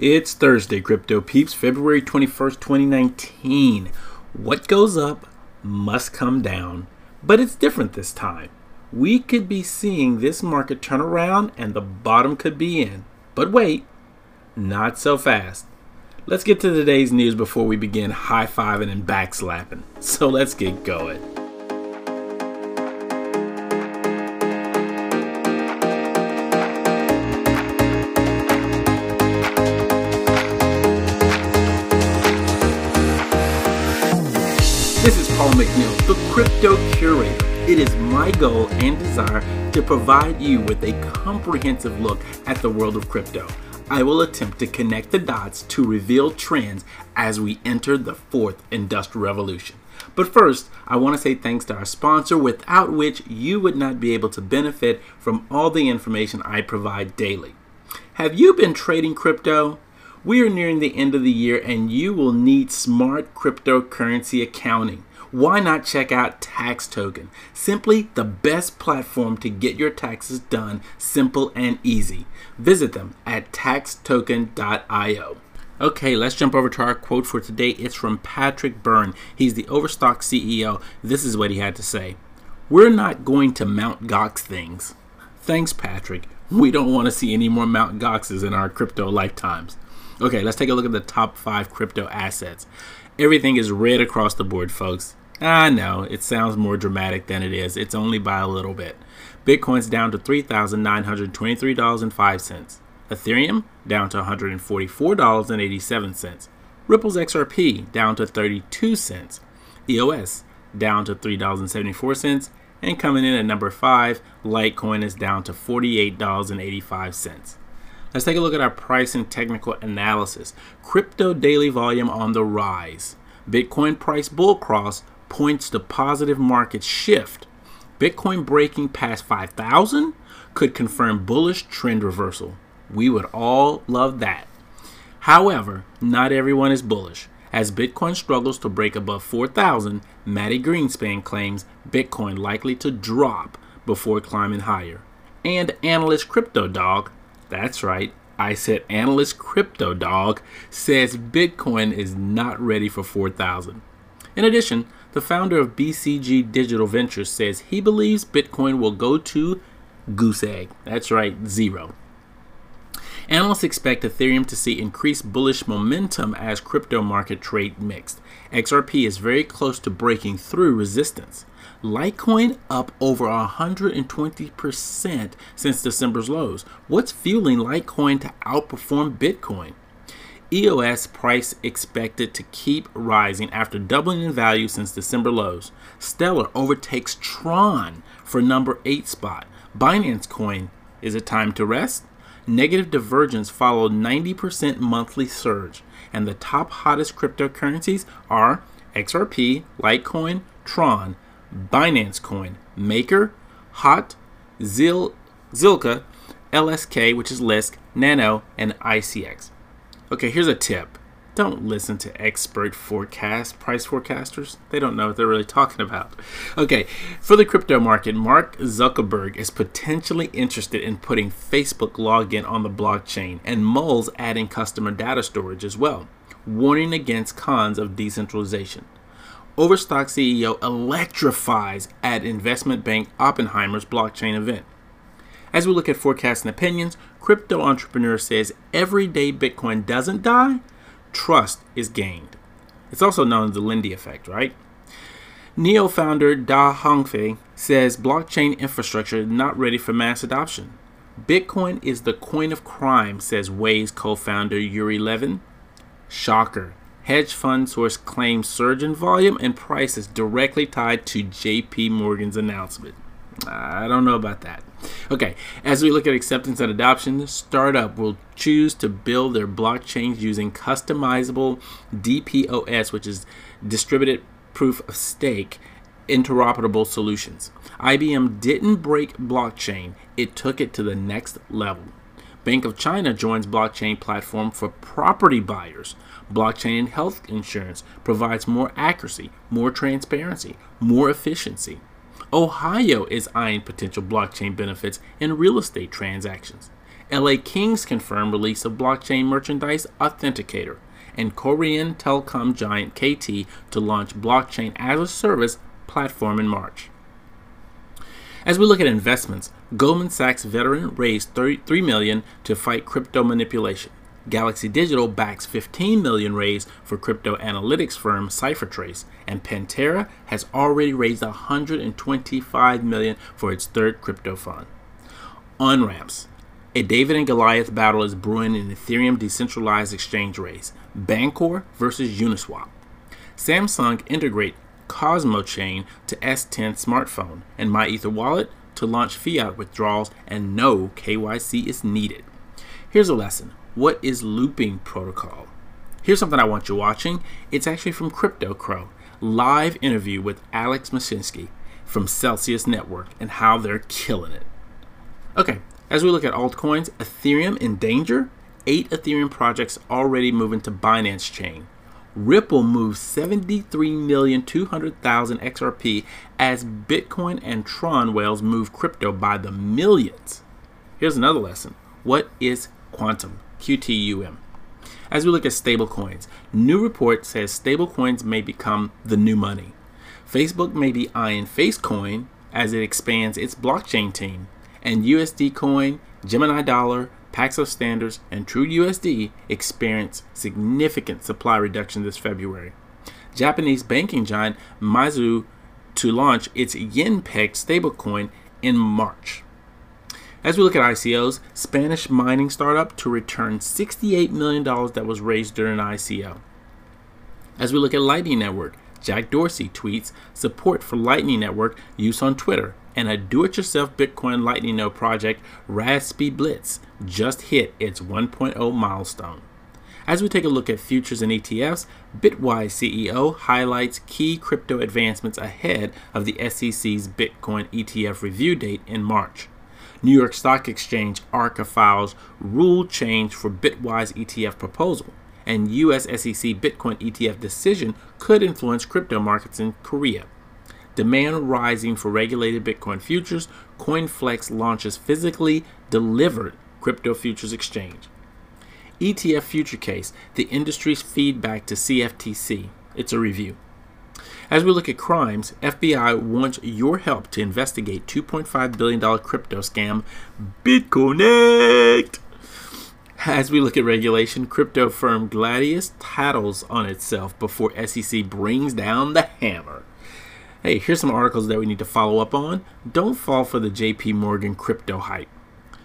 It's Thursday, Crypto Peeps, February 21st, 2019. What goes up must come down, but it's different this time. We could be seeing this market turn around and the bottom could be in. But wait, not so fast. Let's get to today's news before we begin high fiving and backslapping. So let's get going. Crypto Curator. It is my goal and desire to provide you with a comprehensive look at the world of crypto. I will attempt to connect the dots to reveal trends as we enter the fourth industrial revolution. But first, I want to say thanks to our sponsor, without which you would not be able to benefit from all the information I provide daily. Have you been trading crypto? We are nearing the end of the year and you will need smart cryptocurrency accounting. Why not check out Tax Token? Simply the best platform to get your taxes done simple and easy. Visit them at taxtoken.io. Okay, let's jump over to our quote for today. It's from Patrick Byrne. He's the Overstock CEO. This is what he had to say We're not going to Mount Gox things. Thanks, Patrick. We don't want to see any more Mount Goxes in our crypto lifetimes. Okay, let's take a look at the top five crypto assets. Everything is red across the board, folks. Ah, I know, it sounds more dramatic than it is. It's only by a little bit. Bitcoin's down to $3,923.05. Ethereum down to $144.87. Ripple's XRP down to 32 cents. EOS down to $3.74. And coming in at number 5, Litecoin is down to $48.85. Let's take a look at our price and technical analysis. Crypto daily volume on the rise. Bitcoin price bull cross points to positive market shift. Bitcoin breaking past 5,000 could confirm bullish trend reversal. We would all love that. However, not everyone is bullish. As Bitcoin struggles to break above 4,000, Mati Greenspan claims Bitcoin likely to drop before climbing higher. And analyst Crypto Dog that's right. I said analyst Crypto Dog says Bitcoin is not ready for 4,000. In addition, the founder of BCG Digital Ventures says he believes Bitcoin will go to goose egg. That's right, zero. Analysts expect Ethereum to see increased bullish momentum as crypto market trade mixed. XRP is very close to breaking through resistance. Litecoin up over 120% since December's lows. What's fueling Litecoin to outperform Bitcoin? EOS price expected to keep rising after doubling in value since December lows. Stellar overtakes Tron for number 8 spot. Binance Coin, is it time to rest? Negative divergence followed 90% monthly surge, and the top hottest cryptocurrencies are XRP, Litecoin, Tron, Binance Coin, Maker, Hot, Zil, Zilliqa, LSK, which is Lisk, Nano, and ICX. Okay, here's a tip. Don't listen to expert forecast price forecasters. They don't know what they're really talking about. Okay, for the crypto market, Mark Zuckerberg is potentially interested in putting Facebook login on the blockchain and Mull's adding customer data storage as well, warning against cons of decentralization. Overstock CEO electrifies at investment bank Oppenheimer's blockchain event. As we look at forecasts and opinions, crypto entrepreneur says every day Bitcoin doesn't die, trust is gained. It's also known as the Lindy effect, right? NEO founder Da Hongfei says blockchain infrastructure is not ready for mass adoption. Bitcoin is the coin of crime, says Waze co founder Uri Levine. Shocker. Hedge fund source claims surge in volume and price is directly tied to JP Morgan's announcement. I don't know about that. Okay, as we look at acceptance and adoption, startup will choose to build their blockchains using customizable DPoS, which is distributed proof of stake, interoperable solutions. IBM didn't break blockchain, it took it to the next level. Bank of China joins blockchain platform for property buyers. Blockchain in health insurance provides more accuracy, more transparency, more efficiency. Ohio is eyeing potential blockchain benefits in real estate transactions. LA Kings confirmed release of blockchain merchandise authenticator, and Korean telecom giant KT to launch blockchain as a service platform in March. As we look at investments, Goldman Sachs veteran raised 33 million to fight crypto manipulation. Galaxy Digital backs 15 million raised for crypto analytics firm CipherTrace, and Pantera has already raised 125 million for its third crypto fund. On ramps, a David and Goliath battle is brewing in Ethereum decentralized exchange race. Bancor versus Uniswap. Samsung integrate Cosmo Chain to S10 smartphone and MyEtherWallet to launch fiat withdrawals and no KYC is needed. Here's a lesson. What is looping protocol? Here's something I want you watching. It's actually from Crypto Crow. Live interview with Alex Mashinsky from Celsius Network and how they're killing it. Okay, as we look at altcoins, Ethereum in danger. Eight Ethereum projects already moving to Binance Chain. Ripple moves 73,200,000 XRP as Bitcoin and Tron whales move crypto by the millions. Here's another lesson. What is quantum? QTUM. As we look at stablecoins, new report says stablecoins may become the new money. Facebook may be eyeing Facecoin as it expands its blockchain team and USD Coin, Gemini Dollar, Paxos Standards, and TrueUSD experienced significant supply reduction this February. Japanese banking giant Mizu to launch its yen pegged stablecoin in March. As we look at ICOs, Spanish mining startup to return $68 million that was raised during an ICO. As we look at Lightning Network, Jack Dorsey tweets support for Lightning Network use on Twitter and a do-it-yourself Bitcoin Lightning node project, Raspberry Blitz, just hit its 1.0 milestone. As we take a look at futures and ETFs, Bitwise CEO highlights key crypto advancements ahead of the SEC's Bitcoin ETF review date in March. New York Stock Exchange ARCA files rule change for Bitwise ETF proposal, and US SEC Bitcoin ETF decision could influence crypto markets in Korea. Demand rising for regulated Bitcoin futures, CoinFlex launches physically delivered crypto futures exchange. ETF Future Case, the industry's feedback to CFTC. It's a review. As we look at crimes, FBI wants your help to investigate $2.5 billion crypto scam BitConnect. As we look at regulation, crypto firm Gladius tattles on itself before SEC brings down the hammer. Hey, here's some articles that we need to follow up on. Don't fall for the JP Morgan crypto hype.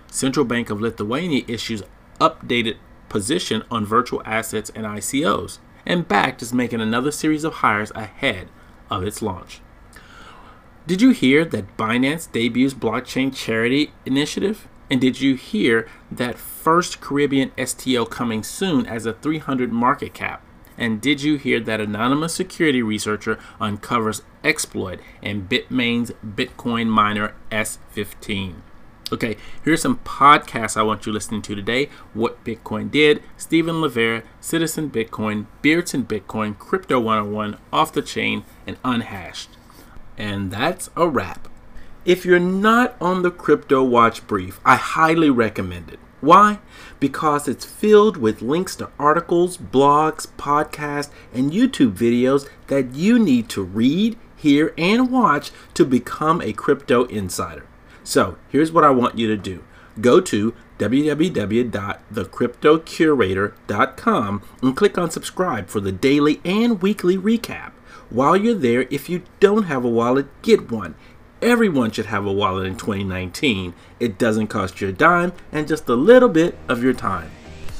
Central Bank of Lithuania issues updated position on virtual assets and ICOs. And Bakkt is making another series of hires ahead of its launch. Did you hear that Binance debuts blockchain charity initiative? And did you hear that first Caribbean STO coming soon as a 300 market cap? And did you hear that anonymous security researcher uncovers exploit in Bitmain's Bitcoin miner S15? Okay, here's some podcasts I want you listening to today. What Bitcoin Did, Stephen Livera, Citizen Bitcoin, Beards and Bitcoin, Crypto 101, Off the Chain, and Unhashed. And that's a wrap. If you're not on the Crypto Watch Brief, I highly recommend it. Why? Because it's filled with links to articles, blogs, podcasts, and YouTube videos that you need to read, hear, and watch to become a crypto insider. So, here's what I want you to do go to www.thecryptocurator.com and click on subscribe for the daily and weekly recap. While you're there, if you don't have a wallet, get one. Everyone should have a wallet in 2019. It doesn't cost you a dime and just a little bit of your time.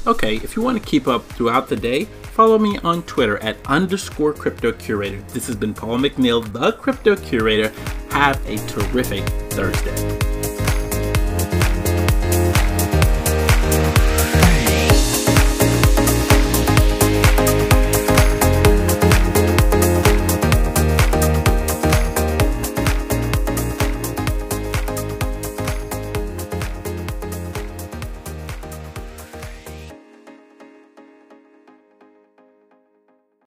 Okay, if you want to keep up throughout the day, follow me on Twitter at underscore crypto curator. This has been Paul McNeil, the crypto curator. Have a terrific Thursday.